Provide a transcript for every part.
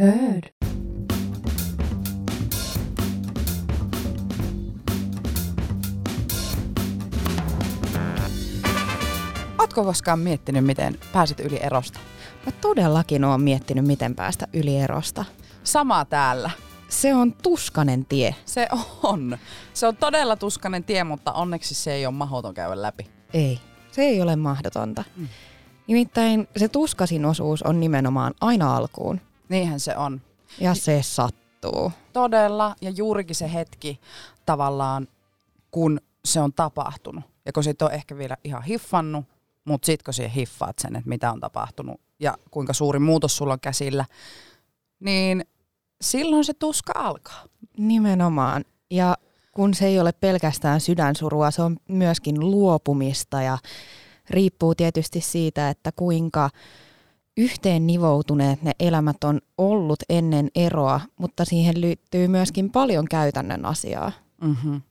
Hörd. Ootko koskaan miettinyt, miten pääset yli erosta? Mä todellakin oon miettinyt, miten päästä yli erosta. Sama täällä. Se on tuskanen tie. Se on. Se on todella tuskanen tie, mutta onneksi se ei ole mahdoton käydä läpi. Ei, se ei ole mahdotonta. Mm. Nimittäin se tuskasin osuus on nimenomaan aina alkuun. Niinhän se on. Ja se sattuu. Todella, ja juurikin se hetki tavallaan, kun se on tapahtunut. Ja kun sit on ehkä vielä ihan hiffannut, mutta sit kun siihen hiffaat sen, että mitä on tapahtunut ja kuinka suuri muutos sulla on käsillä, niin silloin se tuska alkaa. Nimenomaan. Ja kun se ei ole pelkästään sydänsurua, se on myöskin luopumista ja riippuu tietysti siitä, että kuinka yhteen nivoutuneet ne elämät on ollut ennen eroa, mutta siihen liittyy myöskin paljon käytännön asiaa. Mm-hmm.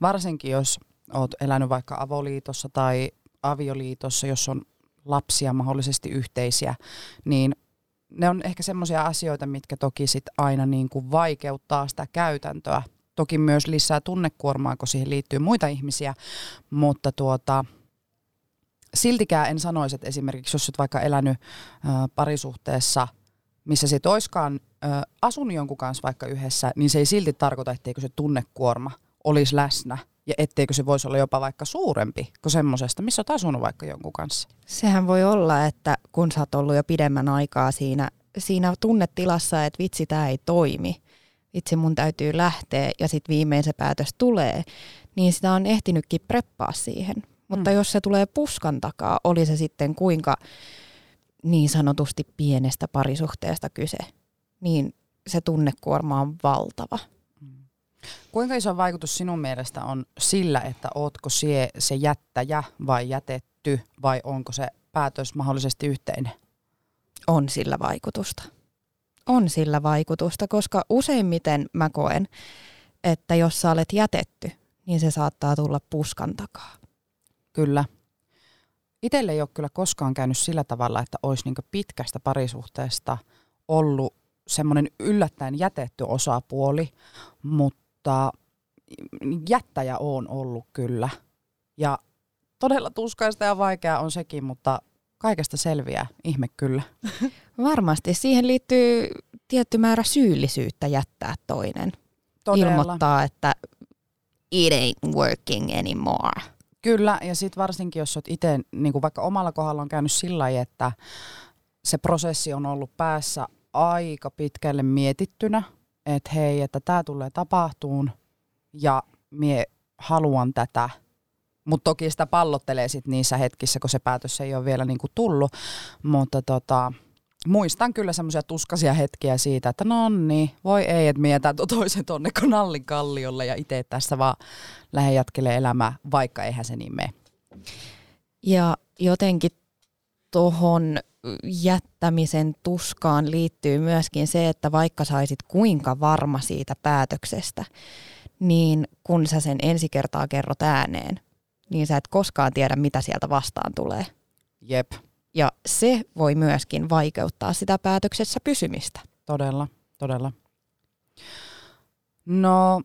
Varsinkin jos olet elänyt vaikka avoliitossa tai avioliitossa, jos on lapsia mahdollisesti yhteisiä, niin ne on ehkä semmoisia asioita, mitkä toki sit aina niin kuin vaikeuttaa sitä käytäntöä. Toki myös lisää tunnekuormaa, kun siihen liittyy muita ihmisiä, mutta tuota, siltikään en sanoisi, että esimerkiksi jos olet vaikka elänyt äh, parisuhteessa, missä sit oiskaan äh, asunut jonkun kanssa vaikka yhdessä, niin se ei silti tarkoita, etteikö se tunnekuorma olisi läsnä ja etteikö se voisi olla jopa vaikka suurempi kuin semmoisesta, missä olet asunut vaikka jonkun kanssa. Sehän voi olla, että kun sä oot ollut jo pidemmän aikaa siinä, siinä tunnetilassa, että vitsi, tämä ei toimi, vitsi mun täytyy lähteä ja sitten viimein se päätös tulee, niin sitä on ehtinytkin preppaa siihen. Mutta mm. jos se tulee puskan takaa, oli se sitten kuinka niin sanotusti pienestä parisuhteesta kyse, niin se tunnekuorma on valtava. Mm. Kuinka iso vaikutus sinun mielestä on sillä, että ootko sie se jättäjä vai jätetty vai onko se päätös mahdollisesti yhteinen? On sillä vaikutusta. On sillä vaikutusta, koska useimmiten mä koen, että jos sä olet jätetty, niin se saattaa tulla puskan takaa. Kyllä. Itelle ei ole kyllä koskaan käynyt sillä tavalla, että olisi niin pitkästä parisuhteesta ollut semmoinen yllättäen jätetty osapuoli, mutta jättäjä on ollut kyllä. Ja todella tuskaista ja vaikeaa on sekin, mutta kaikesta selviää, ihme kyllä. Varmasti. Siihen liittyy tietty määrä syyllisyyttä jättää toinen. Todella. Ilmoittaa, että it ain't working anymore. Kyllä, ja sitten varsinkin, jos olet itse, niin vaikka omalla kohdalla on käynyt sillä lailla, että se prosessi on ollut päässä aika pitkälle mietittynä, että hei, että tämä tulee tapahtuun ja mie haluan tätä. Mutta toki sitä pallottelee sit niissä hetkissä, kun se päätös ei ole vielä niinku tullut. Mutta tota, muistan kyllä semmoisia tuskasia hetkiä siitä, että no niin, voi ei, että mietää toisen tonne Nallin kalliolle ja itse tässä vaan lähden jatkelee elämää, vaikka eihän se niin mene. Ja jotenkin tuohon jättämisen tuskaan liittyy myöskin se, että vaikka saisit kuinka varma siitä päätöksestä, niin kun sä sen ensi kertaa kerrot ääneen, niin sä et koskaan tiedä, mitä sieltä vastaan tulee. Jep. Se voi myöskin vaikeuttaa sitä päätöksessä pysymistä. Todella, todella. No,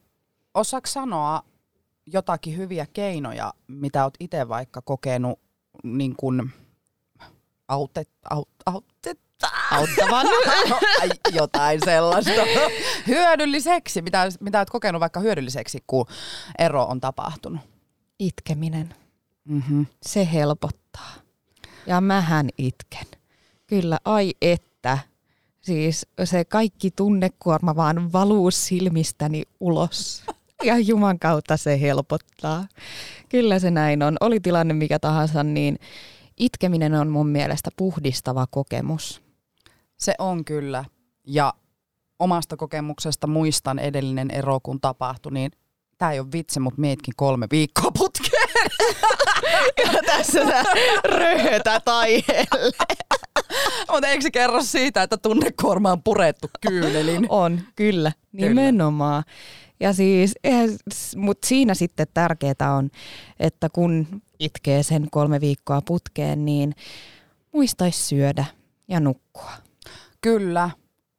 osaako sanoa jotakin hyviä keinoja, mitä olet itse vaikka kokenut niin kuin autet, aut, autet, auttavan jotain sellaista hyödylliseksi, mitä, mitä olet kokenut vaikka hyödylliseksi, kun ero on tapahtunut? Itkeminen. Mm-hmm. Se helpottaa. Ja mähän itken. Kyllä, ai että. Siis se kaikki tunnekuorma vaan valuu silmistäni ulos. Ja Juman kautta se helpottaa. Kyllä se näin on. Oli tilanne mikä tahansa, niin itkeminen on mun mielestä puhdistava kokemus. Se on kyllä. Ja omasta kokemuksesta muistan edellinen ero, kun tapahtui, niin tämä ei ole vitsi, mutta mietkin kolme viikkoa putkeen. ja tässä sä röhötät aiheelle. mutta eikö se kerro siitä, että tunnekuorma on purettu kyynelin? On, kyllä, nimenomaan. Ja siis, mutta siinä sitten tärkeää on, että kun itkee sen kolme viikkoa putkeen, niin muistaisi syödä ja nukkua. Kyllä,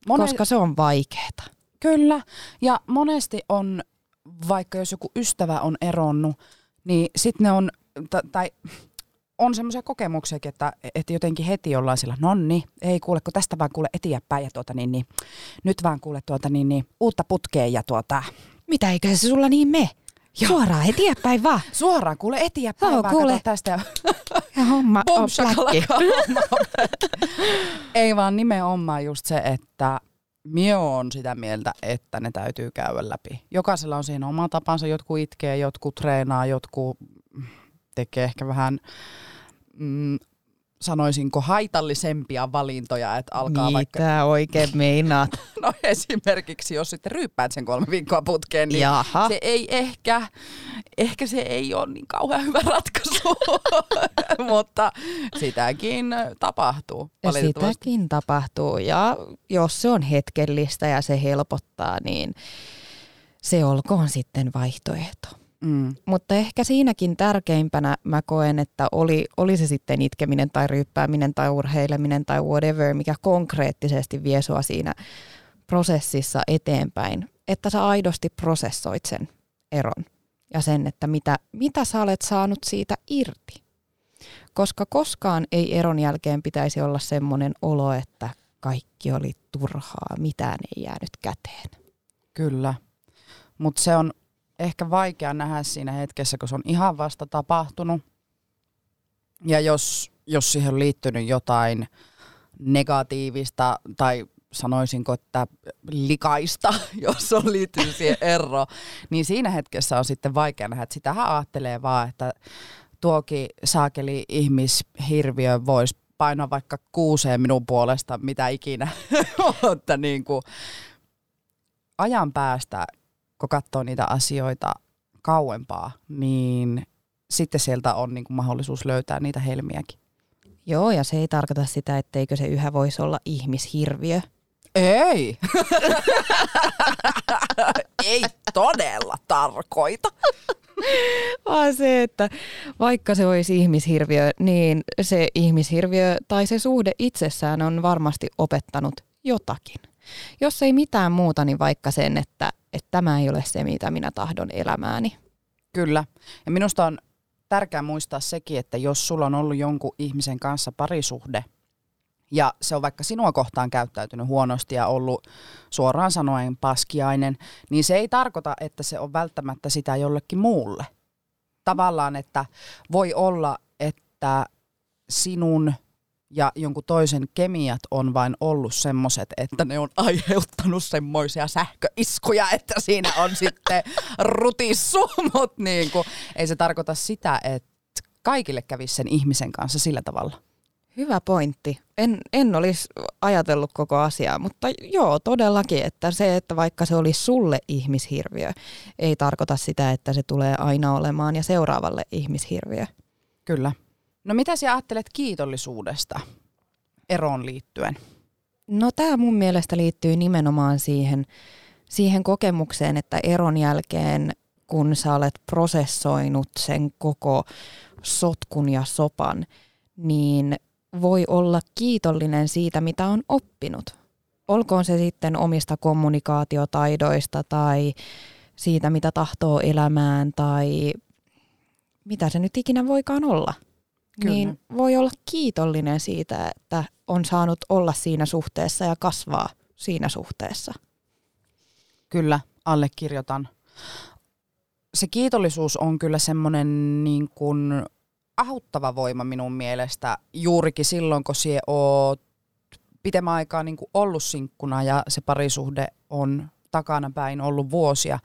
Mone... Koska se on vaikeeta. Kyllä. Ja monesti on, vaikka jos joku ystävä on eronnut, niin sitten ne on, tai on semmoisia kokemuksia, että, että jotenkin heti ollaan sillä, nonni, ei kuule, kun tästä vaan kuule eteenpäin ja tuota niin, niin nyt vaan kuule tuota niin, niin uutta putkea ja tuota. Mitä eikö se sulla niin me? Joo. Suoraan eteenpäin vaan. Suoraan kuule eteenpäin Joo, vaan, kuule. tästä. Ja homma on Ei vaan nimenomaan just se, että Mie on sitä mieltä, että ne täytyy käydä läpi. Jokaisella on siinä oma tapansa, jotkut itkee, jotkut treenaa, jotkut tekee ehkä vähän mm, sanoisinko haitallisempia valintoja, että alkaa Mitä vaikka... oikein meinaat? no esimerkiksi, jos sitten ryyppäät sen kolme viikkoa putkeen, niin Jaha. se ei ehkä, ehkä se ei ole niin kauhean hyvä ratkaisu, mutta sitäkin tapahtuu. Sitäkin tapahtuu ja jos se on hetkellistä ja se helpottaa, niin se olkoon sitten vaihtoehto. Mm. Mutta ehkä siinäkin tärkeimpänä mä koen, että oli, oli se sitten itkeminen tai ryyppääminen tai urheileminen tai whatever, mikä konkreettisesti vie sua siinä prosessissa eteenpäin, että sä aidosti prosessoit sen eron ja sen, että mitä, mitä sä olet saanut siitä irti. Koska koskaan ei eron jälkeen pitäisi olla semmoinen olo, että kaikki oli turhaa, mitään ei jäänyt käteen. Kyllä, mutta se on ehkä vaikea nähdä siinä hetkessä, kun se on ihan vasta tapahtunut. Ja jos, jos siihen on liittynyt jotain negatiivista tai sanoisinko, että likaista, jos on liittynyt siihen eroon, niin siinä hetkessä on sitten vaikea nähdä, että sitähän ajattelee vaan, että tuokin saakeli ihmishirviö voisi painaa vaikka kuuseen minun puolesta, mitä ikinä, mutta niin kuin ajan päästä kun katsoo niitä asioita kauempaa, niin sitten sieltä on niin kuin mahdollisuus löytää niitä helmiäkin. Joo, ja se ei tarkoita sitä, etteikö se yhä voisi olla ihmishirviö. Ei. ei todella tarkoita. Vaan se, että vaikka se olisi ihmishirviö, niin se ihmishirviö tai se suhde itsessään on varmasti opettanut jotakin. Jos ei mitään muuta, niin vaikka sen, että, että tämä ei ole se, mitä minä tahdon elämääni. Kyllä. Ja minusta on tärkeää muistaa sekin, että jos sulla on ollut jonkun ihmisen kanssa parisuhde, ja se on vaikka sinua kohtaan käyttäytynyt huonosti ja ollut suoraan sanoen paskiainen, niin se ei tarkoita, että se on välttämättä sitä jollekin muulle. Tavallaan, että voi olla, että sinun ja jonkun toisen kemiat on vain ollut semmoiset, että ne on aiheuttanut semmoisia sähköiskuja, että siinä on sitten rutissu, mutta niin kuin, ei se tarkoita sitä, että kaikille kävisi sen ihmisen kanssa sillä tavalla. Hyvä pointti. En, en olisi ajatellut koko asiaa, mutta joo, todellakin, että se, että vaikka se olisi sulle ihmishirviö, ei tarkoita sitä, että se tulee aina olemaan ja seuraavalle ihmishirviö. Kyllä. No mitä sinä ajattelet kiitollisuudesta eroon liittyen? No tämä mun mielestä liittyy nimenomaan siihen, siihen kokemukseen, että eron jälkeen, kun sä olet prosessoinut sen koko sotkun ja sopan, niin voi olla kiitollinen siitä, mitä on oppinut. Olkoon se sitten omista kommunikaatiotaidoista tai siitä, mitä tahtoo elämään tai mitä se nyt ikinä voikaan olla. Kyllä. niin voi olla kiitollinen siitä, että on saanut olla siinä suhteessa ja kasvaa siinä suhteessa. Kyllä, allekirjoitan. Se kiitollisuus on kyllä semmoinen niin kuin ahuttava voima minun mielestä juurikin silloin, kun sie oot pitemmän aikaa niin kuin ollut sinkkuna ja se parisuhde on takana päin ollut vuosia,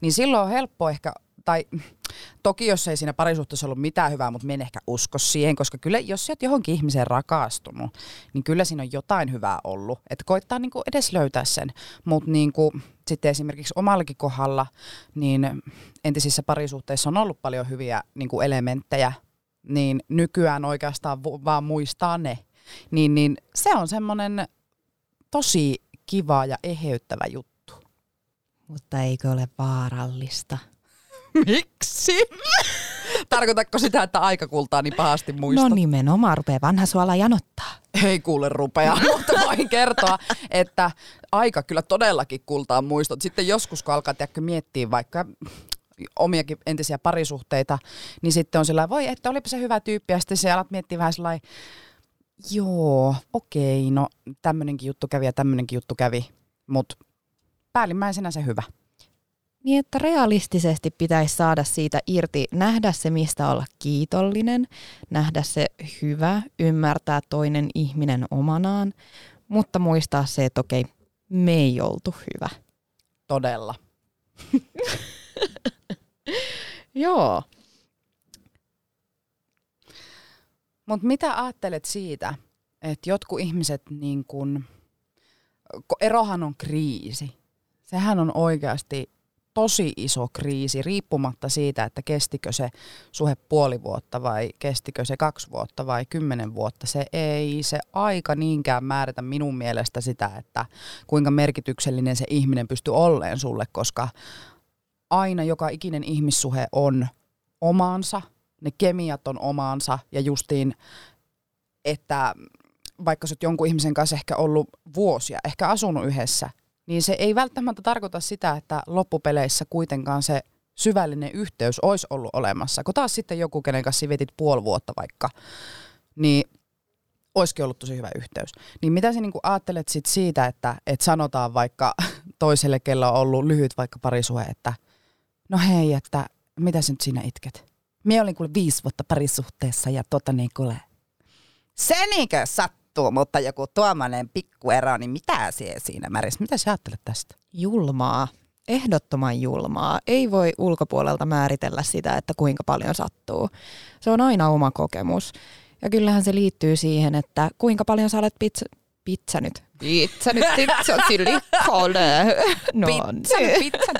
niin silloin on helppo ehkä tai toki jos ei siinä parisuhteessa ollut mitään hyvää, mutta en ehkä usko siihen, koska kyllä jos sä oot johonkin ihmiseen rakastunut, niin kyllä siinä on jotain hyvää ollut. Että koittaa niinku edes löytää sen. Mutta niinku, sitten esimerkiksi omallakin kohdalla, niin entisissä parisuhteissa on ollut paljon hyviä niinku elementtejä, niin nykyään oikeastaan vaan muistaa ne. Niin, niin se on semmoinen tosi kiva ja eheyttävä juttu. Mutta eikö ole vaarallista? Miksi? Tarkoitatko sitä, että aika kultaa niin pahasti muistat? No nimenomaan, rupeaa vanha suola janottaa. Ei kuule rupea, mutta voin kertoa, että aika kyllä todellakin kultaa muistot. Sitten joskus, kun alkaa tiedäkö, miettiä vaikka omiakin entisiä parisuhteita, niin sitten on sillä voi että olipa se hyvä tyyppi, ja sitten se alat miettiä vähän sellainen, joo, okei, no tämmöinenkin juttu kävi ja tämmöinenkin juttu kävi, mutta päällimmäisenä se hyvä. Niin, että realistisesti pitäisi saada siitä irti, nähdä se, mistä olla kiitollinen, nähdä se hyvä, ymmärtää toinen ihminen omanaan, mutta muistaa se, että okei, me ei oltu hyvä. Todella. Joo. Mutta mitä ajattelet siitä, että jotkut ihmiset, niin kun, erohan on kriisi. Sehän on oikeasti tosi iso kriisi, riippumatta siitä, että kestikö se suhe puoli vuotta vai kestikö se kaksi vuotta vai kymmenen vuotta. Se ei se aika niinkään määritä minun mielestä sitä, että kuinka merkityksellinen se ihminen pystyy olleen sulle, koska aina joka ikinen ihmissuhe on omaansa, ne kemiat on omaansa ja justiin, että vaikka sä oot jonkun ihmisen kanssa ehkä ollut vuosia, ehkä asunut yhdessä, niin se ei välttämättä tarkoita sitä, että loppupeleissä kuitenkaan se syvällinen yhteys olisi ollut olemassa. Kun taas sitten joku, kenen kanssa vietit puoli vuotta vaikka, niin olisikin ollut tosi hyvä yhteys. Niin mitä sä niinku ajattelet sit siitä, että et sanotaan vaikka toiselle, kello on ollut lyhyt vaikka parisuhe, että no hei, että mitä sä nyt siinä itket? Mie olin kuule viisi vuotta parisuhteessa ja tota niin kuule, se niinkö sattuu sattuu, mutta joku tuommoinen pikkuero, niin mitä se siinä Märis? Mitä sä ajattelet tästä? Julmaa. Ehdottoman julmaa. Ei voi ulkopuolelta määritellä sitä, että kuinka paljon sattuu. Se on aina oma kokemus. Ja kyllähän se liittyy siihen, että kuinka paljon sä olet pizza, pizza nyt. Pizza nyt, pizza No, pizza, pizza.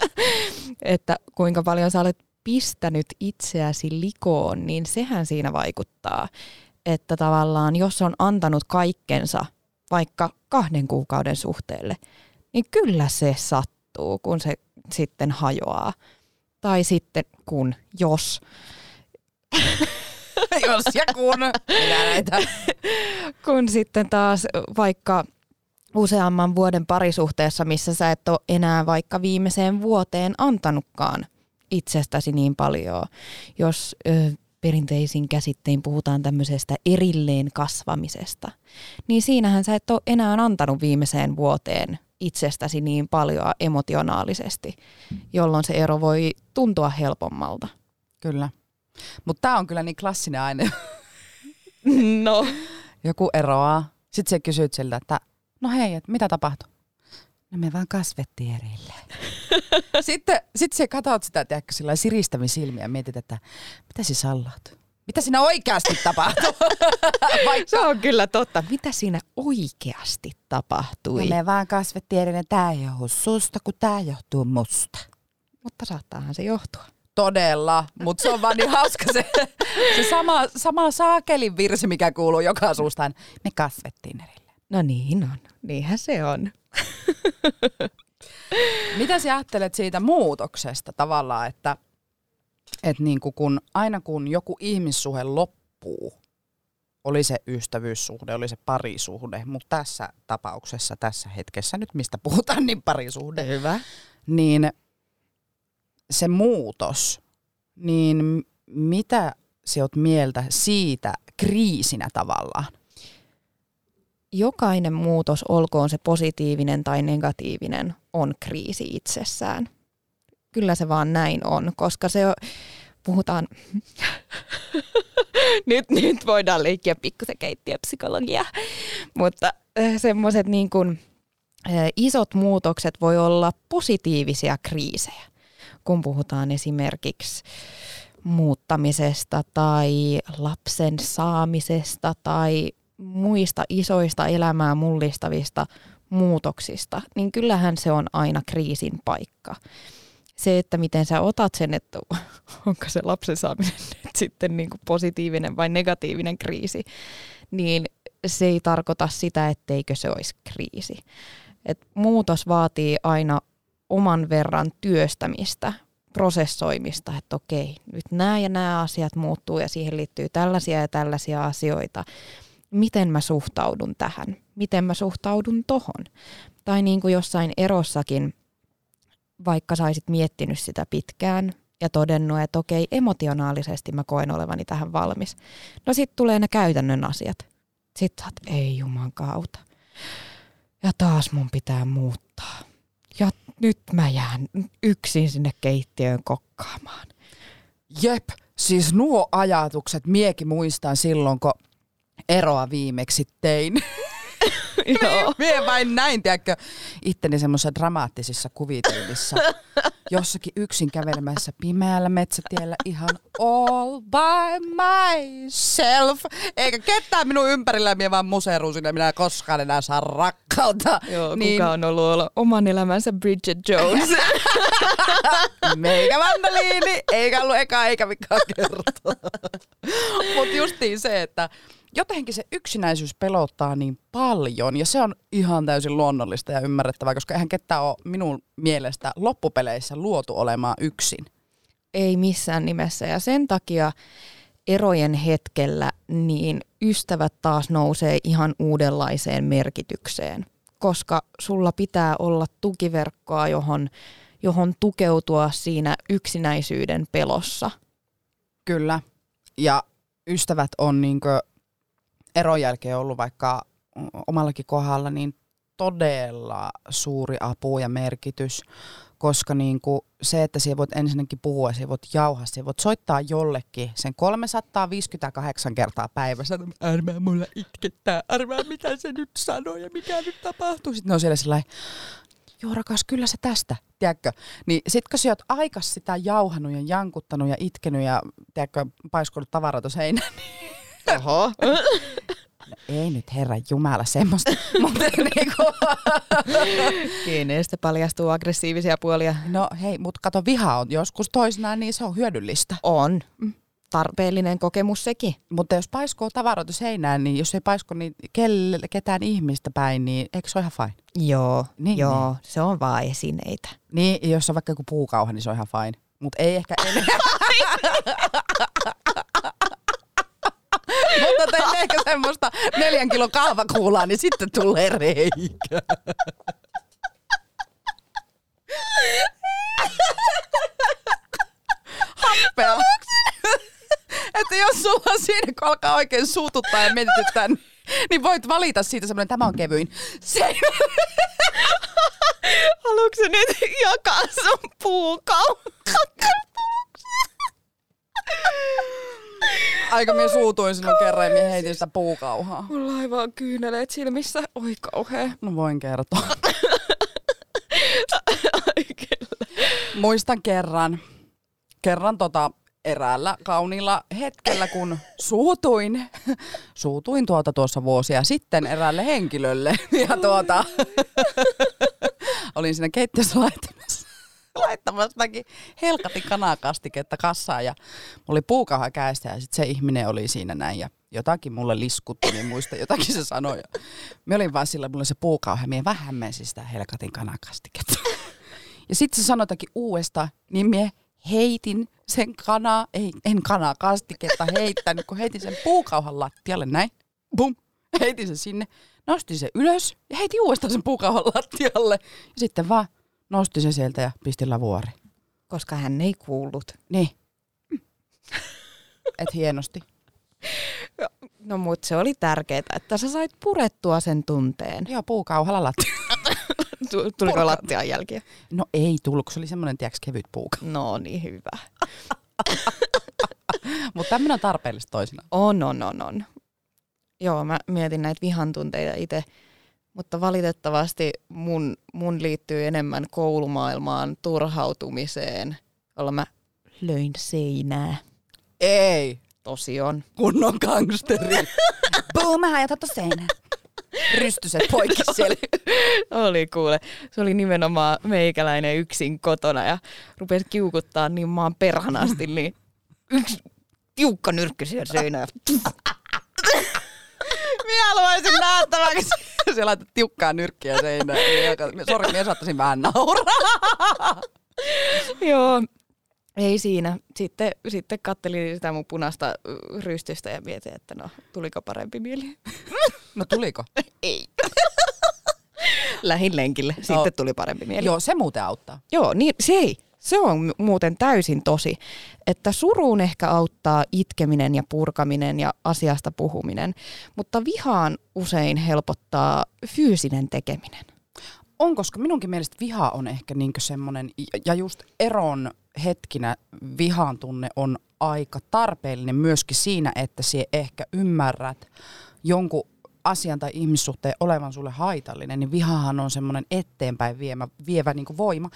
että kuinka paljon sä olet pistänyt itseäsi likoon, niin sehän siinä vaikuttaa että tavallaan jos on antanut kaikkensa vaikka kahden kuukauden suhteelle, niin kyllä se sattuu, kun se sitten hajoaa. Tai sitten kun, jos. jos ja kun. näitä. kun sitten taas vaikka useamman vuoden parisuhteessa, missä sä et ole enää vaikka viimeiseen vuoteen antanutkaan itsestäsi niin paljon. Jos ö, perinteisin käsittein puhutaan tämmöisestä erilleen kasvamisesta, niin siinähän sä et ole enää antanut viimeiseen vuoteen itsestäsi niin paljon emotionaalisesti, jolloin se ero voi tuntua helpommalta. Kyllä. Mutta tämä on kyllä niin klassinen aine. no. Joku eroaa. Sitten sä kysyt siltä, että no hei, että mitä tapahtui? No me vaan kasvettiin erilleen. sitten sit sä katsot sitä tiedätkö, sillä siristämisilmiä ja mietit, että mitä siis sallat? Mitä siinä oikeasti tapahtuu? Vaikka... Se on kyllä totta. Mitä siinä oikeasti tapahtui? No me vaan kasvettiin erilleen. Tämä ei johdu susta, kun tämä johtuu musta. Mutta saattaahan se johtua. Todella, mutta se on vaan niin hauska se, se sama, sama saakelin virsi, mikä kuuluu joka suustaan. Me kasvettiin erilleen. No niin on, niinhän se on. Mitä sä ajattelet siitä muutoksesta tavallaan, että, että niin kuin kun, aina kun joku ihmissuhe loppuu, oli se ystävyyssuhde, oli se parisuhde, mutta tässä tapauksessa, tässä hetkessä nyt, mistä puhutaan, niin parisuhde. Hyvä. Niin se muutos, niin mitä sä oot mieltä siitä kriisinä tavallaan? Jokainen muutos, olkoon se positiivinen tai negatiivinen, on kriisi itsessään. Kyllä se vaan näin on, koska se on, puhutaan, nyt, nyt voidaan leikkiä pikkusen keittiöpsykologia, mutta äh, semmoiset niin kuin, äh, isot muutokset voi olla positiivisia kriisejä, kun puhutaan esimerkiksi muuttamisesta tai lapsen saamisesta tai muista isoista elämää mullistavista muutoksista, niin kyllähän se on aina kriisin paikka. Se, että miten sä otat sen, että onko se lapsen saaminen nyt sitten niin kuin positiivinen vai negatiivinen kriisi, niin se ei tarkoita sitä, etteikö se olisi kriisi. Et muutos vaatii aina oman verran työstämistä, prosessoimista, että okei, nyt nämä ja nämä asiat muuttuu ja siihen liittyy tällaisia ja tällaisia asioita miten mä suhtaudun tähän, miten mä suhtaudun tohon. Tai niin kuin jossain erossakin, vaikka saisit miettinyt sitä pitkään ja todennut, että okei, emotionaalisesti mä koen olevani tähän valmis. No sitten tulee ne käytännön asiat. Sitten sä ei juman kautta. Ja taas mun pitää muuttaa. Ja nyt mä jään yksin sinne keittiöön kokkaamaan. Jep, siis nuo ajatukset miekin muistan silloin, kun eroa viimeksi tein. Joo. Mie vain näin, tiedätkö, itteni semmoisissa dramaattisissa kuvitelmissa. Jossakin yksin kävelemässä pimeällä metsätiellä ihan all by myself. Eikä ketään minun ympärillä, mie vaan museerun sinne, minä koskaan enää saa rakkautta. Joo, niin. kuka on ollut olla oman elämänsä Bridget Jones. Meikä mandaliini, eikä ollut eka eikä mikä kertoa. Mutta justiin se, että jotenkin se yksinäisyys pelottaa niin paljon ja se on ihan täysin luonnollista ja ymmärrettävää, koska eihän ketään ole minun mielestä loppupeleissä luotu olemaan yksin. Ei missään nimessä ja sen takia erojen hetkellä niin ystävät taas nousee ihan uudenlaiseen merkitykseen, koska sulla pitää olla tukiverkkoa, johon, johon tukeutua siinä yksinäisyyden pelossa. Kyllä. Ja ystävät on niinkö eron jälkeen ollut vaikka omallakin kohdalla niin todella suuri apu ja merkitys, koska niin kuin se, että sinä voit ensinnäkin puhua, sinä voit jauhaa, sinä voit soittaa jollekin sen 358 kertaa päivässä, arvaa mulla itkettää, arvaa mitä se nyt sanoo ja mikä nyt tapahtuu. Sitten ne on siellä sellainen, joo rakas, kyllä se tästä, tiedätkö? Niin sit kun sä oot aikas sitä jauhanut ja jankuttanut ja itkenyt ja tiedätkö, paiskunut tavaroita seinään, niin Oho. Ei nyt herra Jumala semmoista, mutta niinku. Geneistä paljastuu aggressiivisia puolia. No hei, mutta kato viha on joskus toisinaan, niin se on hyödyllistä. On. Mm. Tarpeellinen kokemus sekin. Mutta jos paiskoo tavaroita seinään, niin jos ei paisko niin kelle, ketään ihmistä päin, niin eikö se ole ihan fine? Joo, niin, joo niin. se on vaan esineitä. Niin, jos on vaikka joku puukauha, niin se on ihan fine. Mutta ei ehkä enää. Mutta tein ehkä semmoista neljän kilon kahvakuulaa, niin sitten tulee reikä. Happea. Että jos sulla siinä, kun alkaa oikein suututtaa ja mietityttää, niin voit valita siitä semmoinen, tämä on kevyin. Se... Haluatko nyt jakaa sun puukautta? Aika minä suutuin silloin kerran ja minä heitin sitä puukauhaa. Mulla on aivan kyyneleet silmissä. Oi kauhea. No voin kertoa. Muistan kerran, kerran tota eräällä kauniilla hetkellä, kun suutuin, suutuin tuota tuossa vuosia sitten eräälle henkilölle. Ja tuota, olin siinä keittiössä laittamassa laittamastakin helkatin kanakastiketta kassaan ja mulla oli puukauha käestä ja sitten se ihminen oli siinä näin ja jotakin mulle liskutti, niin muista jotakin se sanoi. Ja me olin vaan sillä, mulla oli se puukauha vähän hämmensin sitä helkatin kanakastiketta. Ja sitten se sanoi jotakin uudesta, niin mie heitin sen kana, ei, en kanakastiketta heittänyt, kun heitin sen puukauhan lattialle näin. Bum, heitin sen sinne, nostin sen ylös ja heitin uudestaan sen puukauhan lattialle. Ja sitten vaan nosti se sieltä ja pisti lavuori. Koska hän ei kuullut. Niin. Et hienosti. No mut se oli tärkeää, että sä sait purettua sen tunteen. Joo, puukauhalla lattia. Tuliko lattian jälkiä? No ei tullut, kun se oli semmoinen, tiedäks, kevyt puuka. No niin, hyvä. Mutta tämmöinen on tarpeellista toisina. On, on, on, on. Joo, mä mietin näitä vihan tunteita itse mutta valitettavasti mun, mun liittyy enemmän koulumaailmaan, turhautumiseen, jolla mä löin seinää. Ei. Tosi on. Kunnon gangsteri. Boom, mä hajata seinää. Rystyset poikki siellä. oli kuule. Se oli nimenomaan meikäläinen yksin kotona ja rupesi kiukuttaa niin maan perhanasti, niin yksi tiukka nyrkky siellä seinään. Minä haluaisin nähtäväksi. Se laitat tiukkaa nyrkkiä seinään. Sori, minä saattaisin vähän nauraa. Joo. Ei siinä. Sitten, sitten kattelin sitä mun punaista rystystä ja mietin, että no, tuliko parempi mieli? No tuliko? Ei. Lähin lenkille. Sitten no, tuli parempi mieli. Joo, se muuten auttaa. Joo, niin se ei. Se on muuten täysin tosi, että suruun ehkä auttaa itkeminen ja purkaminen ja asiasta puhuminen, mutta vihaan usein helpottaa fyysinen tekeminen. On, koska minunkin mielestä viha on ehkä niin semmoinen, ja just eron hetkinä vihan tunne on aika tarpeellinen myöskin siinä, että sie ehkä ymmärrät jonkun asian tai ihmissuhteen olevan sulle haitallinen, niin vihahan on semmoinen eteenpäin viemä, vievä niin voima.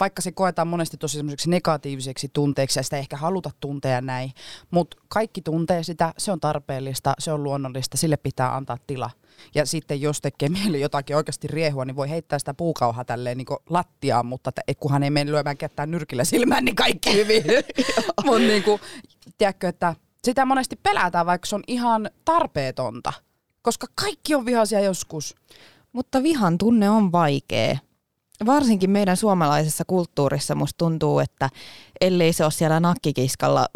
Vaikka se koetaan monesti tosi semmoiseksi negatiiviseksi tunteeksi ja sitä ehkä haluta tuntea näin, mutta kaikki tuntee sitä, se on tarpeellista, se on luonnollista, sille pitää antaa tila. Ja sitten jos tekee mieli jotakin oikeasti riehua, niin voi heittää sitä puukauhaa tälleen niin lattiaan, mutta että kunhan ei mene lyömään kättää nyrkillä silmään, niin kaikki hyvin. mutta niin kuin, tiedätkö, että sitä monesti pelätään, vaikka se on ihan tarpeetonta koska kaikki on vihaisia joskus. Mutta vihan tunne on vaikea. Varsinkin meidän suomalaisessa kulttuurissa musta tuntuu, että ellei se ole siellä nakkikiskalla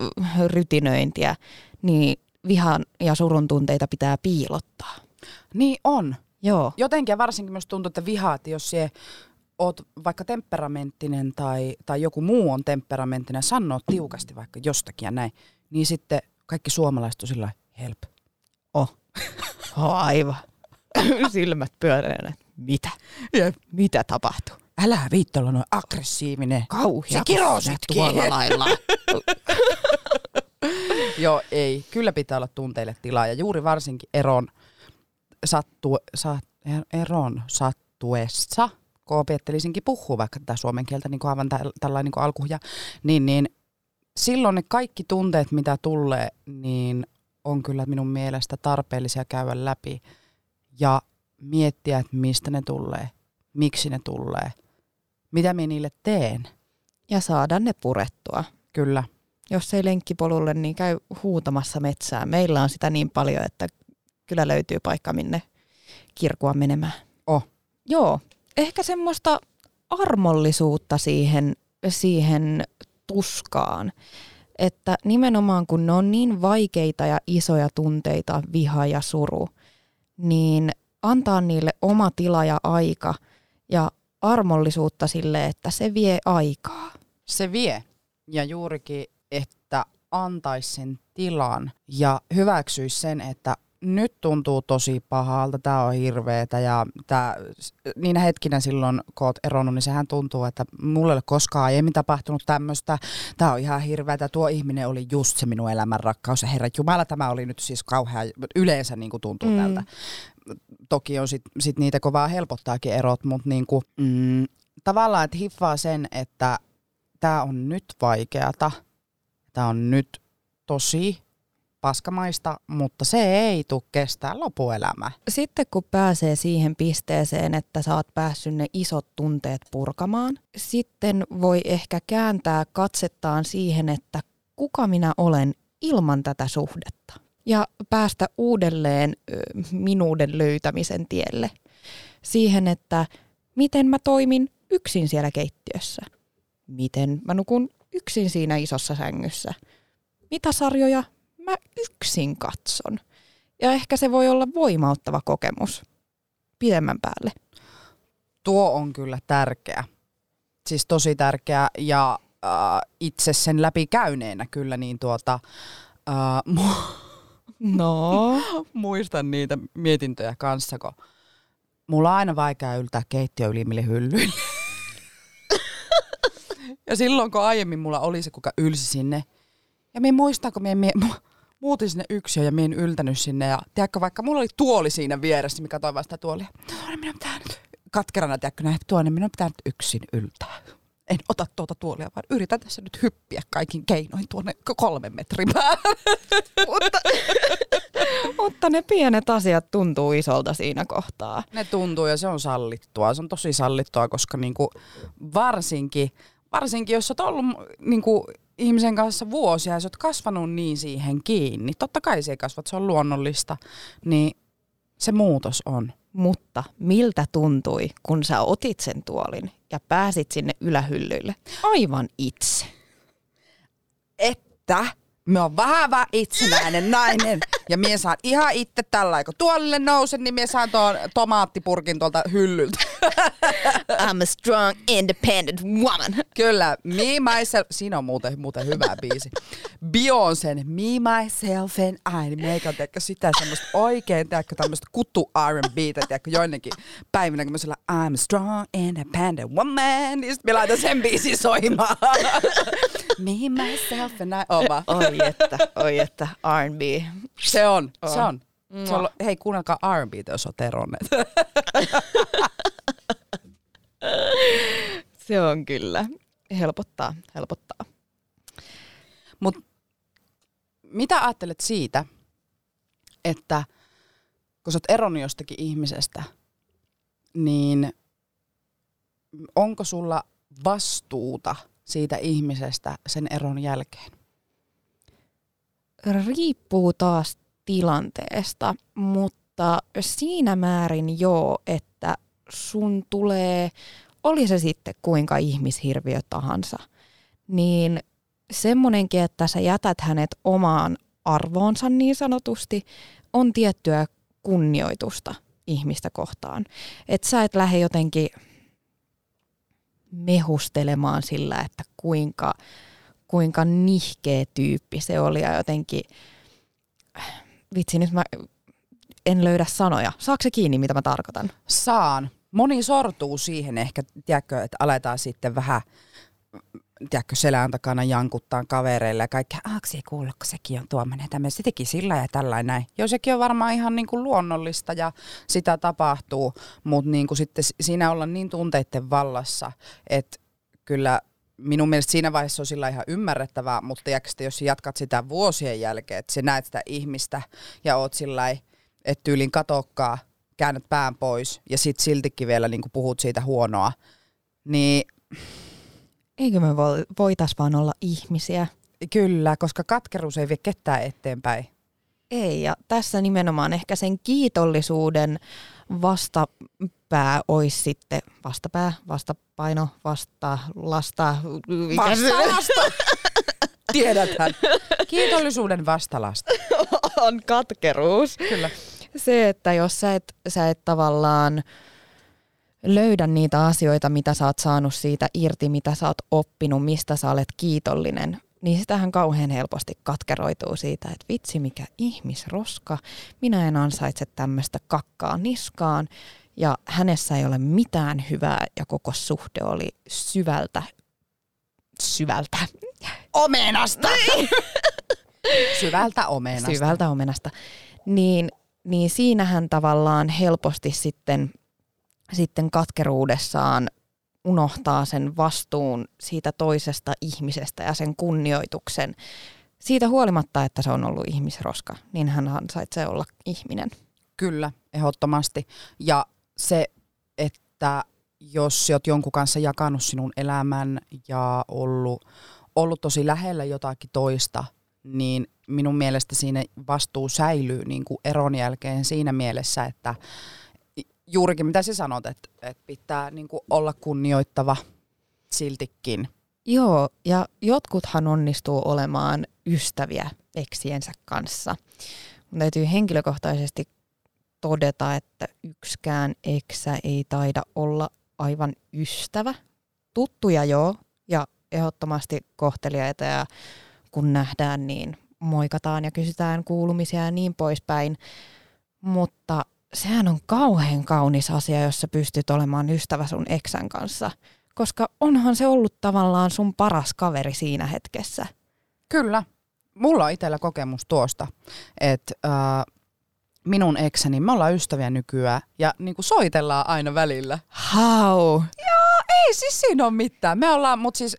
rytinöintiä, niin vihan ja surun tunteita pitää piilottaa. Niin on. Joo. Jotenkin varsinkin myös tuntuu, että vihaat, jos se oot vaikka temperamenttinen tai, tai joku muu on temperamenttinen, sanoo tiukasti vaikka jostakin ja näin, niin sitten kaikki suomalaiset on sillä help. Oh. Aivan. Silmät pyöreänä. Mitä? Jep. Mitä tapahtuu? Älä viitti olla noin aggressiivinen. Kauhea. Se kirosit tuolla lailla. Joo, ei. Kyllä pitää olla tunteille tilaa. Ja juuri varsinkin eron, sattu, sa, eron sattuessa, kun opettelisinkin puhua vaikka tätä suomen kieltä niin kuin aivan tällainen niin alkuja, niin, niin silloin ne kaikki tunteet, mitä tulee, niin on kyllä minun mielestä tarpeellisia käydä läpi ja miettiä, että mistä ne tulee, miksi ne tulee, mitä minä niille teen. Ja saada ne purettua. Kyllä. Jos ei lenkkipolulle, niin käy huutamassa metsää. Meillä on sitä niin paljon, että kyllä löytyy paikka, minne kirkua menemään. Oh. Joo, ehkä semmoista armollisuutta siihen, siihen tuskaan että nimenomaan kun ne on niin vaikeita ja isoja tunteita, viha ja suru, niin antaa niille oma tila ja aika ja armollisuutta sille, että se vie aikaa. Se vie. Ja juurikin, että antaisi sen tilan ja hyväksyisi sen, että nyt tuntuu tosi pahalta, tämä on hirveetä ja tää, niin hetkinä silloin, kun oot eronnut, niin sehän tuntuu, että mulle ei ole koskaan aiemmin tapahtunut tämmöistä, tämä on ihan hirveätä, tuo ihminen oli just se minun elämän rakkaus. Ja herra Jumala, tämä oli nyt siis kauhean, yleensä niin kuin tuntuu mm. tältä. Toki on sit, sit niitä kovaa helpottaakin erot, mutta niin kuin, mm, tavallaan, että hiffaa sen, että tämä on nyt vaikeata, tämä on nyt tosi paskamaista, mutta se ei tule kestää lopuelämä. Sitten kun pääsee siihen pisteeseen, että sä oot päässyt ne isot tunteet purkamaan, sitten voi ehkä kääntää katsettaan siihen, että kuka minä olen ilman tätä suhdetta. Ja päästä uudelleen minuuden löytämisen tielle. Siihen, että miten mä toimin yksin siellä keittiössä. Miten mä nukun yksin siinä isossa sängyssä. Mitä sarjoja mä yksin katson. Ja ehkä se voi olla voimauttava kokemus pidemmän päälle. Tuo on kyllä tärkeä. Siis tosi tärkeä ja äh, itse sen läpi käyneenä kyllä niin tuota... Äh, mu- no? muistan niitä mietintöjä kanssa, kun mulla on aina vaikea yltää keittiö ylimmille hyllyille. ja silloin kun aiemmin mulla oli se, kuka ylsi sinne, ja minä muistan, kun minä, muutin sinne yksi ja minä yltänyt sinne. Ja tiedätkö, vaikka mulla oli tuoli siinä vieressä, mikä toi sitä tuolia. Tuonne minä pitää nyt katkerana, tiedätkö, näin, tuonne minun pitää nyt yksin yltää. En ota tuota tuolia, vaan yritän tässä nyt hyppiä kaikin keinoin tuonne kolmen metrin päälle. mutta, mutta ne pienet asiat tuntuu isolta siinä kohtaa. Ne tuntuu ja se on sallittua. Se on tosi sallittua, koska niinku varsinkin, varsinkin jos olet ollut niinku ihmisen kanssa vuosia ja sä oot kasvanut niin siihen kiinni, totta kai se kasvat, se on luonnollista, niin se muutos on. Mutta miltä tuntui, kun sä otit sen tuolin ja pääsit sinne ylähyllyille aivan itse? että me on vahva itsenäinen nainen ja mie saan ihan itse tällä, kun tuolille nousen, niin mie saan tuon tomaattipurkin tuolta hyllyltä. I'm a strong, independent woman. Kyllä, me myself, siinä on muuten, muuten hyvä biisi. Beyoncé, me myself and I, meikä teekö sitä semmoista oikein, teekö tämmöistä kutu R&B, teekö joidenkin päivinä, kun mä sillä I'm a strong, independent woman, niin sitten me laitan sen biisin soimaan. Me, myself and I, oma. Oi että, oi että, R&B. Se on, on. se on. Se on, hei, kuunnelkaa R&B, jos on teronneet. Se on kyllä. Helpottaa, helpottaa. Mut mitä ajattelet siitä, että kun sä oot eronnut jostakin ihmisestä, niin onko sulla vastuuta siitä ihmisestä sen eron jälkeen? Riippuu taas tilanteesta, mutta siinä määrin joo, että sun tulee, oli se sitten kuinka ihmishirviö tahansa, niin semmoinenkin, että sä jätät hänet omaan arvoonsa niin sanotusti, on tiettyä kunnioitusta ihmistä kohtaan. Että sä et lähde jotenkin mehustelemaan sillä, että kuinka, kuinka nihkeä tyyppi se oli ja jotenkin, vitsi nyt mä en löydä sanoja. Saako se kiinni, mitä mä tarkoitan? Saan. Moni sortuu siihen ehkä, tiedätkö, että aletaan sitten vähän tiedätkö, selän takana jankuttaa kavereille ja kaikki, aaksi ei kuule, kun sekin on tuommoinen tämmöinen, se teki sillä ja tällä näin. Joo, sekin on varmaan ihan niin kuin luonnollista ja sitä tapahtuu, mutta niin kuin sitten siinä olla niin tunteiden vallassa, että kyllä minun mielestä siinä vaiheessa on sillä ihan ymmärrettävää, mutta tiedätkö, jos jatkat sitä vuosien jälkeen, että sä näet sitä ihmistä ja oot sillä että tyylin katokkaa, käännät pään pois ja sit siltikin vielä niin kuin puhut siitä huonoa, niin Eikö me voitais vaan olla ihmisiä? Kyllä, koska katkeruus ei vie ketään eteenpäin. Ei, ja tässä nimenomaan ehkä sen kiitollisuuden vastapää olisi sitten, vastapää, vastapaino, vasta, lasta. Vastalasta! Tiedäthän. Kiitollisuuden vastalasta. On katkeruus. Kyllä. Se, että jos sä et, sä et tavallaan löydä niitä asioita, mitä sä oot saanut siitä irti, mitä sä oot oppinut, mistä sä olet kiitollinen, niin sitähän kauhean helposti katkeroituu siitä, että vitsi mikä ihmisroska, minä en ansaitse tämmöistä kakkaa niskaan, ja hänessä ei ole mitään hyvää, ja koko suhde oli syvältä, syvältä. Omenasta! syvältä omenasta. Syvältä omenasta. Niin, niin siinähän tavallaan helposti sitten sitten katkeruudessaan unohtaa sen vastuun siitä toisesta ihmisestä ja sen kunnioituksen. Siitä huolimatta, että se on ollut ihmisroska, niin hän ansaitsee olla ihminen. Kyllä, ehdottomasti. Ja se, että jos sä oot jonkun kanssa jakanut sinun elämän ja ollut, ollut tosi lähellä jotakin toista, niin minun mielestä siinä vastuu säilyy niin kuin eron jälkeen siinä mielessä, että juurikin mitä sä sanot, että, että pitää niin kuin olla kunnioittava siltikin. Joo, ja jotkuthan onnistuu olemaan ystäviä eksiensä kanssa. Mun täytyy henkilökohtaisesti todeta, että yksikään eksä ei taida olla aivan ystävä. Tuttuja joo, ja ehdottomasti kohteliaita, ja kun nähdään, niin moikataan ja kysytään kuulumisia ja niin poispäin. Mutta sehän on kauhean kaunis asia, jos sä pystyt olemaan ystävä sun eksän kanssa. Koska onhan se ollut tavallaan sun paras kaveri siinä hetkessä. Kyllä. Mulla on itsellä kokemus tuosta, että äh, minun eksäni, me ollaan ystäviä nykyään ja niin kuin soitellaan aina välillä. How? Joo, ei siis siinä ole mitään. Me ollaan, mutta siis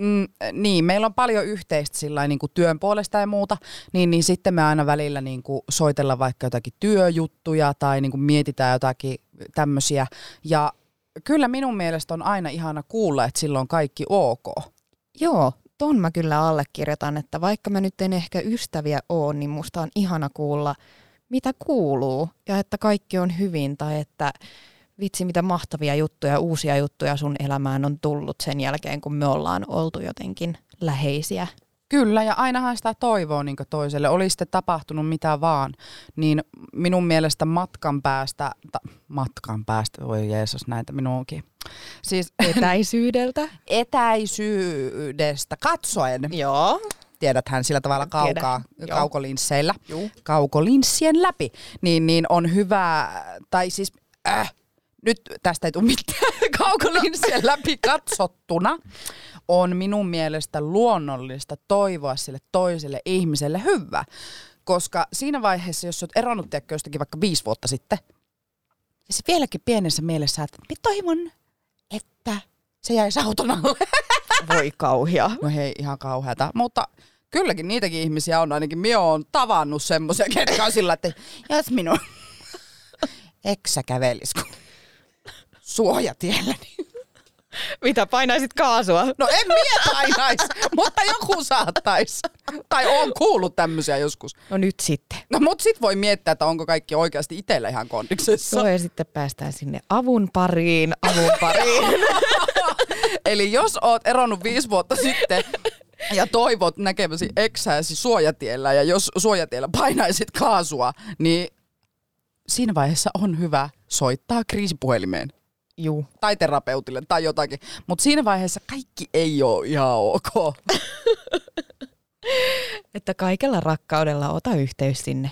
mm, niin, meillä on paljon yhteistä sillä niin kuin työn puolesta ja muuta, niin, niin sitten me aina välillä niin kuin soitellaan vaikka jotakin työjuttuja tai niin kuin mietitään jotakin tämmöisiä. Ja kyllä minun mielestä on aina ihana kuulla, että silloin kaikki ok. Joo, ton mä kyllä allekirjoitan, että vaikka mä nyt en ehkä ystäviä oo, niin musta on ihana kuulla, mitä kuuluu ja että kaikki on hyvin tai että vitsi mitä mahtavia juttuja, uusia juttuja sun elämään on tullut sen jälkeen, kun me ollaan oltu jotenkin läheisiä. Kyllä, ja ainahan sitä toivoo niin toiselle. Oli sitten tapahtunut mitä vaan, niin minun mielestä matkan päästä, ta, matkan päästä, voi Jeesus, näitä minunkin. Siis etäisyydeltä? etäisyydestä katsoen. Joo. Tiedäthän sillä tavalla kaukaa, kaukolinsseillä, Juu. kaukolinssien läpi, niin, niin on hyvä, tai siis äh, nyt tästä ei tule mitään kaukolinssien läpi katsottuna, on minun mielestä luonnollista toivoa sille toiselle ihmiselle hyvä. Koska siinä vaiheessa, jos olet eronnut jostakin vaikka viisi vuotta sitten, ja se vieläkin pienessä mielessä, että mä toivon, että se jäisi auton alle. Voi kauhia. No hei, ihan kauheata. Mutta kylläkin niitäkin ihmisiä on, ainakin minä olen tavannut semmoisia, ketkä on sillä, että jos minun eksä kävelis suojatiellä, niin mitä, painaisit kaasua? No en minä painais, mutta joku saattaisi. Tai on kuullut tämmöisiä joskus. No nyt sitten. No mut sit voi miettiä, että onko kaikki oikeasti itsellä ihan kondiksessa. Joo ja sitten päästään sinne avun pariin, avun pariin. Eli jos oot eronnut viisi vuotta sitten ja toivot näkeväsi eksääsi suojatiellä ja jos suojatiellä painaisit kaasua, niin siinä vaiheessa on hyvä soittaa kriisipuhelimeen. Juu. Tai terapeutille tai jotakin. Mutta siinä vaiheessa kaikki ei ole ihan ok. että kaikella rakkaudella ota yhteys sinne,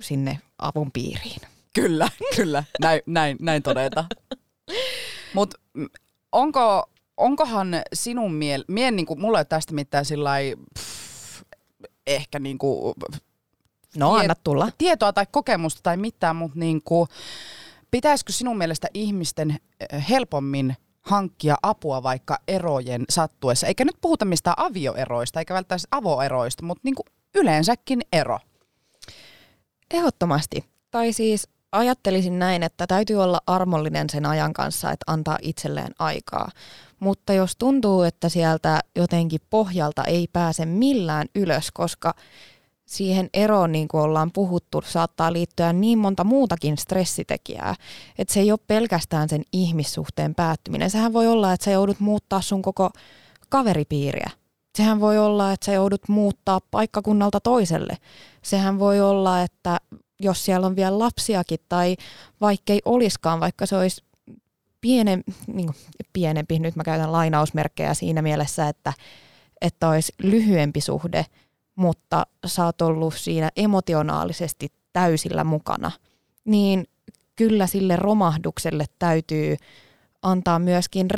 sinne avun piiriin. Kyllä, kyllä. Näin, näin, näin todeta. Mutta onko, onkohan sinun miel... Mie, niinku, mulla ei tästä mitään sillä ehkä niinku, No, anna tulla. Tietoa tai kokemusta tai mitään, mutta niinku, Pitäisikö sinun mielestä ihmisten helpommin hankkia apua vaikka erojen sattuessa? Eikä nyt puhuta mistään avioeroista, eikä välttämättä avoeroista, mutta niin kuin yleensäkin ero. Ehdottomasti. Tai siis ajattelisin näin, että täytyy olla armollinen sen ajan kanssa, että antaa itselleen aikaa. Mutta jos tuntuu, että sieltä jotenkin pohjalta ei pääse millään ylös, koska siihen eroon, niin kuin ollaan puhuttu, saattaa liittyä niin monta muutakin stressitekijää, että se ei ole pelkästään sen ihmissuhteen päättyminen. Sehän voi olla, että sä joudut muuttaa sun koko kaveripiiriä. Sehän voi olla, että sä joudut muuttaa paikkakunnalta toiselle. Sehän voi olla, että jos siellä on vielä lapsiakin tai vaikkei oliskaan, vaikka se olisi piene, niin kuin pienempi, nyt mä käytän lainausmerkkejä siinä mielessä, että, että olisi lyhyempi suhde – mutta sä oot ollut siinä emotionaalisesti täysillä mukana, niin kyllä sille romahdukselle täytyy antaa myöskin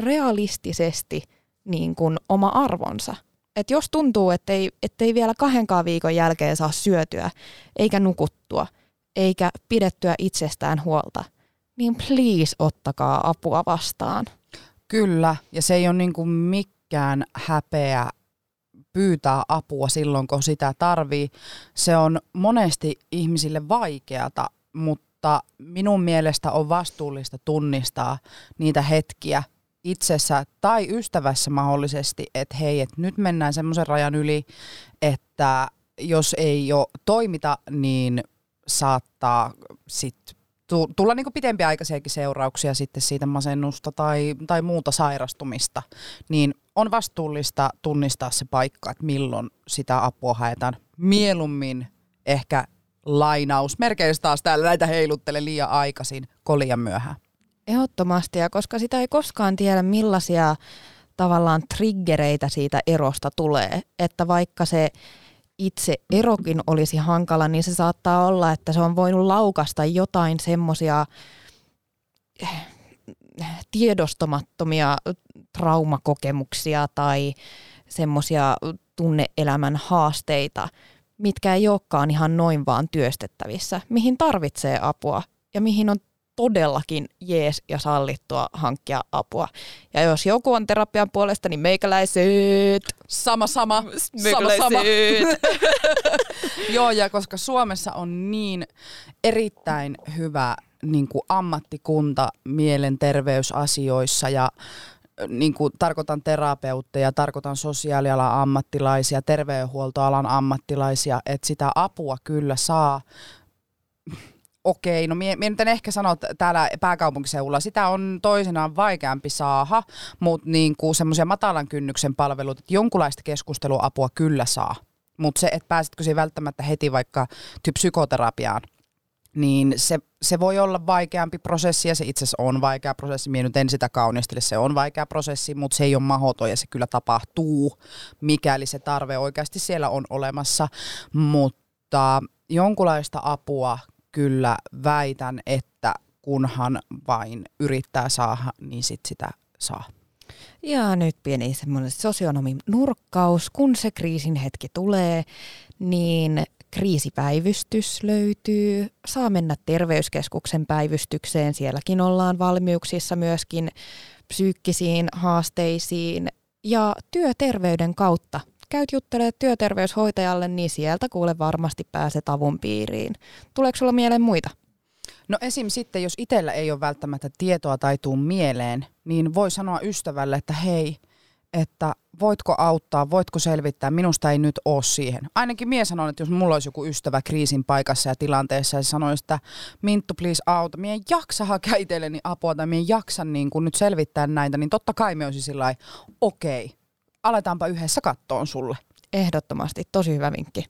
realistisesti niin kuin oma arvonsa. Et jos tuntuu, että ei, ettei vielä kahdenkaan viikon jälkeen saa syötyä, eikä nukuttua, eikä pidettyä itsestään huolta, niin please ottakaa apua vastaan. Kyllä, ja se ei ole niin kuin mikään häpeä pyytää apua silloin, kun sitä tarvii. Se on monesti ihmisille vaikeata, mutta minun mielestä on vastuullista tunnistaa niitä hetkiä itsessä tai ystävässä mahdollisesti, että hei, että nyt mennään semmoisen rajan yli, että jos ei jo toimita, niin saattaa sitten tulla niin pitempiaikaisiakin seurauksia sitten siitä masennusta tai, tai muuta sairastumista, niin on vastuullista tunnistaa se paikka, että milloin sitä apua haetaan. Mieluummin ehkä lainaus, merkeistä taas täällä näitä heiluttele liian aikaisin, kolia myöhään. Ehdottomasti, ja koska sitä ei koskaan tiedä, millaisia tavallaan triggereitä siitä erosta tulee, että vaikka se itse erokin olisi hankala, niin se saattaa olla, että se on voinut laukasta jotain semmoisia eh, tiedostamattomia traumakokemuksia tai semmoisia tunneelämän haasteita, mitkä ei olekaan ihan noin vaan työstettävissä, mihin tarvitsee apua ja mihin on todellakin jees ja sallittua hankkia apua. Ja jos joku on terapian puolesta, niin meikäläiset. Sama, sama. Sama, sama. Joo, ja koska Suomessa on niin erittäin hyvä niin kuin ammattikunta mielenterveysasioissa ja niin kuin, tarkoitan terapeutteja, tarkoitan sosiaalialan ammattilaisia, terveydenhuoltoalan ammattilaisia, että sitä apua kyllä saa okei, no mie, mie nyt en ehkä sano täällä pääkaupunkiseudulla, sitä on toisinaan vaikeampi saada, mutta niin semmoisia matalan kynnyksen palveluita, että jonkunlaista keskusteluapua kyllä saa. Mutta se, että pääsitkö siihen välttämättä heti vaikka psykoterapiaan, niin se, se voi olla vaikeampi prosessi ja se itse asiassa on vaikea prosessi. Minä nyt en sitä kaunistele, se on vaikea prosessi, mutta se ei ole mahdoton ja se kyllä tapahtuu, mikäli se tarve oikeasti siellä on olemassa. Mutta jonkunlaista apua kyllä väitän, että kunhan vain yrittää saada, niin sit sitä saa. Ja nyt pieni semmoinen sosionomin nurkkaus. Kun se kriisin hetki tulee, niin kriisipäivystys löytyy. Saa mennä terveyskeskuksen päivystykseen. Sielläkin ollaan valmiuksissa myöskin psyykkisiin haasteisiin. Ja työterveyden kautta käyt juttelemaan työterveyshoitajalle, niin sieltä kuule varmasti pääset avun piiriin. Tuleeko sulla mieleen muita? No esim. sitten, jos itsellä ei ole välttämättä tietoa tai tuu mieleen, niin voi sanoa ystävälle, että hei, että voitko auttaa, voitko selvittää, minusta ei nyt ole siihen. Ainakin mies sanoo, että jos mulla olisi joku ystävä kriisin paikassa ja tilanteessa ja sanoisi, että Minttu please auta, mie en jaksa hakea itselleni apua tai mie en jaksa niin kun nyt selvittää näitä, niin totta kai me olisi sillä okei, okay, aletaanpa yhdessä kattoon sulle. Ehdottomasti, tosi hyvä vinkki.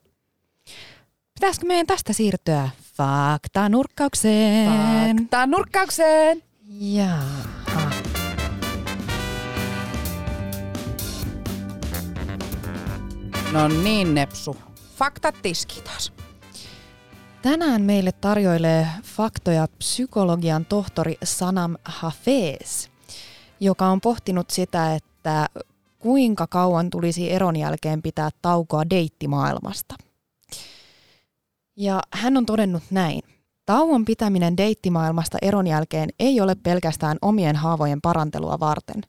Pitäisikö meidän tästä siirtyä fakta-nurkkaukseen? Fakta-nurkkaukseen! Jaa. No niin, Nepsu. Faktat tiski taas. Tänään meille tarjoilee faktoja psykologian tohtori Sanam Hafez, joka on pohtinut sitä, että kuinka kauan tulisi eron jälkeen pitää taukoa deittimaailmasta. Ja hän on todennut näin. Tauon pitäminen deittimaailmasta eron jälkeen ei ole pelkästään omien haavojen parantelua varten,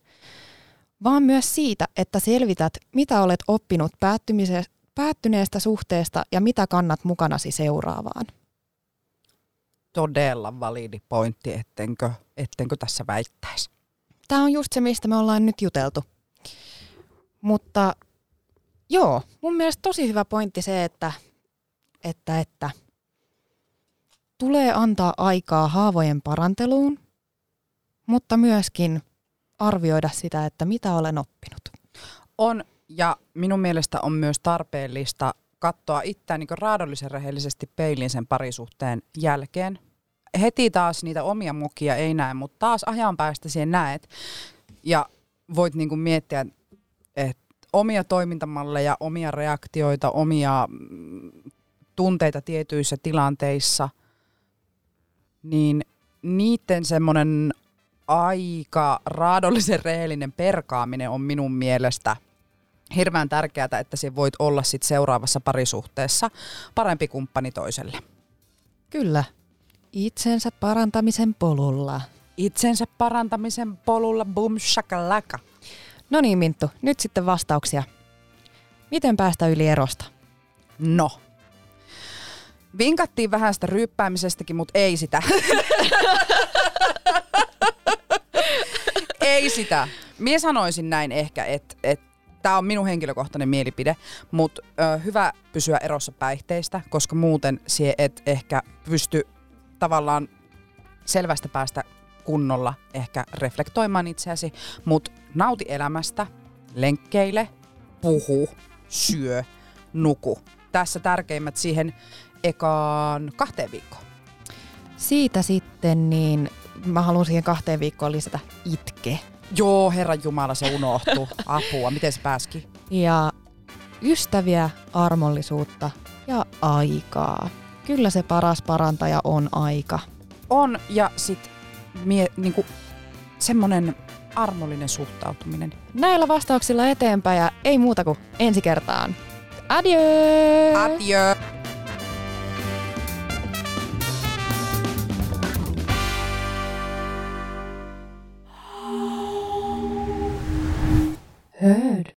vaan myös siitä, että selvität, mitä olet oppinut päättyneestä suhteesta ja mitä kannat mukanasi seuraavaan. Todella validi pointti, ettenkö, ettenkö tässä väittäisi. Tämä on just se, mistä me ollaan nyt juteltu. Mutta joo, mun mielestä tosi hyvä pointti se, että, että, että tulee antaa aikaa haavojen paranteluun, mutta myöskin arvioida sitä, että mitä olen oppinut. On, ja minun mielestä on myös tarpeellista katsoa itseään niin raadollisen rehellisesti peilin sen parisuhteen jälkeen. Heti taas niitä omia mukia ei näe, mutta taas ajan päästä siihen näet. Ja voit niin kuin miettiä, että omia toimintamalleja, omia reaktioita, omia mm, tunteita tietyissä tilanteissa, niin niiden semmoinen aika raadollisen rehellinen perkaaminen on minun mielestä hirveän tärkeää, että se voit olla sit seuraavassa parisuhteessa parempi kumppani toiselle. Kyllä. Itsensä parantamisen polulla. Itsensä parantamisen polulla, boom shakalaka. No niin Minttu, nyt sitten vastauksia. Miten päästä yli erosta? No. Vinkattiin vähän sitä ryyppäämisestäkin, mutta ei sitä. ei sitä. Mie sanoisin näin ehkä, että et, tämä on minun henkilökohtainen mielipide, mutta hyvä pysyä erossa päihteistä, koska muuten sie et ehkä pysty tavallaan selvästä päästä kunnolla ehkä reflektoimaan itseäsi, mutta nauti elämästä, lenkkeile, puhu, syö, nuku. Tässä tärkeimmät siihen ekaan kahteen viikkoon. Siitä sitten niin mä haluan siihen kahteen viikkoon lisätä itke. Joo, Herran Jumala, se unohtuu. Apua, miten se pääski? Ja ystäviä, armollisuutta ja aikaa. Kyllä se paras parantaja on aika. On, ja sit mie, niinku, semmonen armollinen suhtautuminen. Näillä vastauksilla eteenpäin ja ei muuta kuin ensi kertaan. Adieu! Adieu! Heard.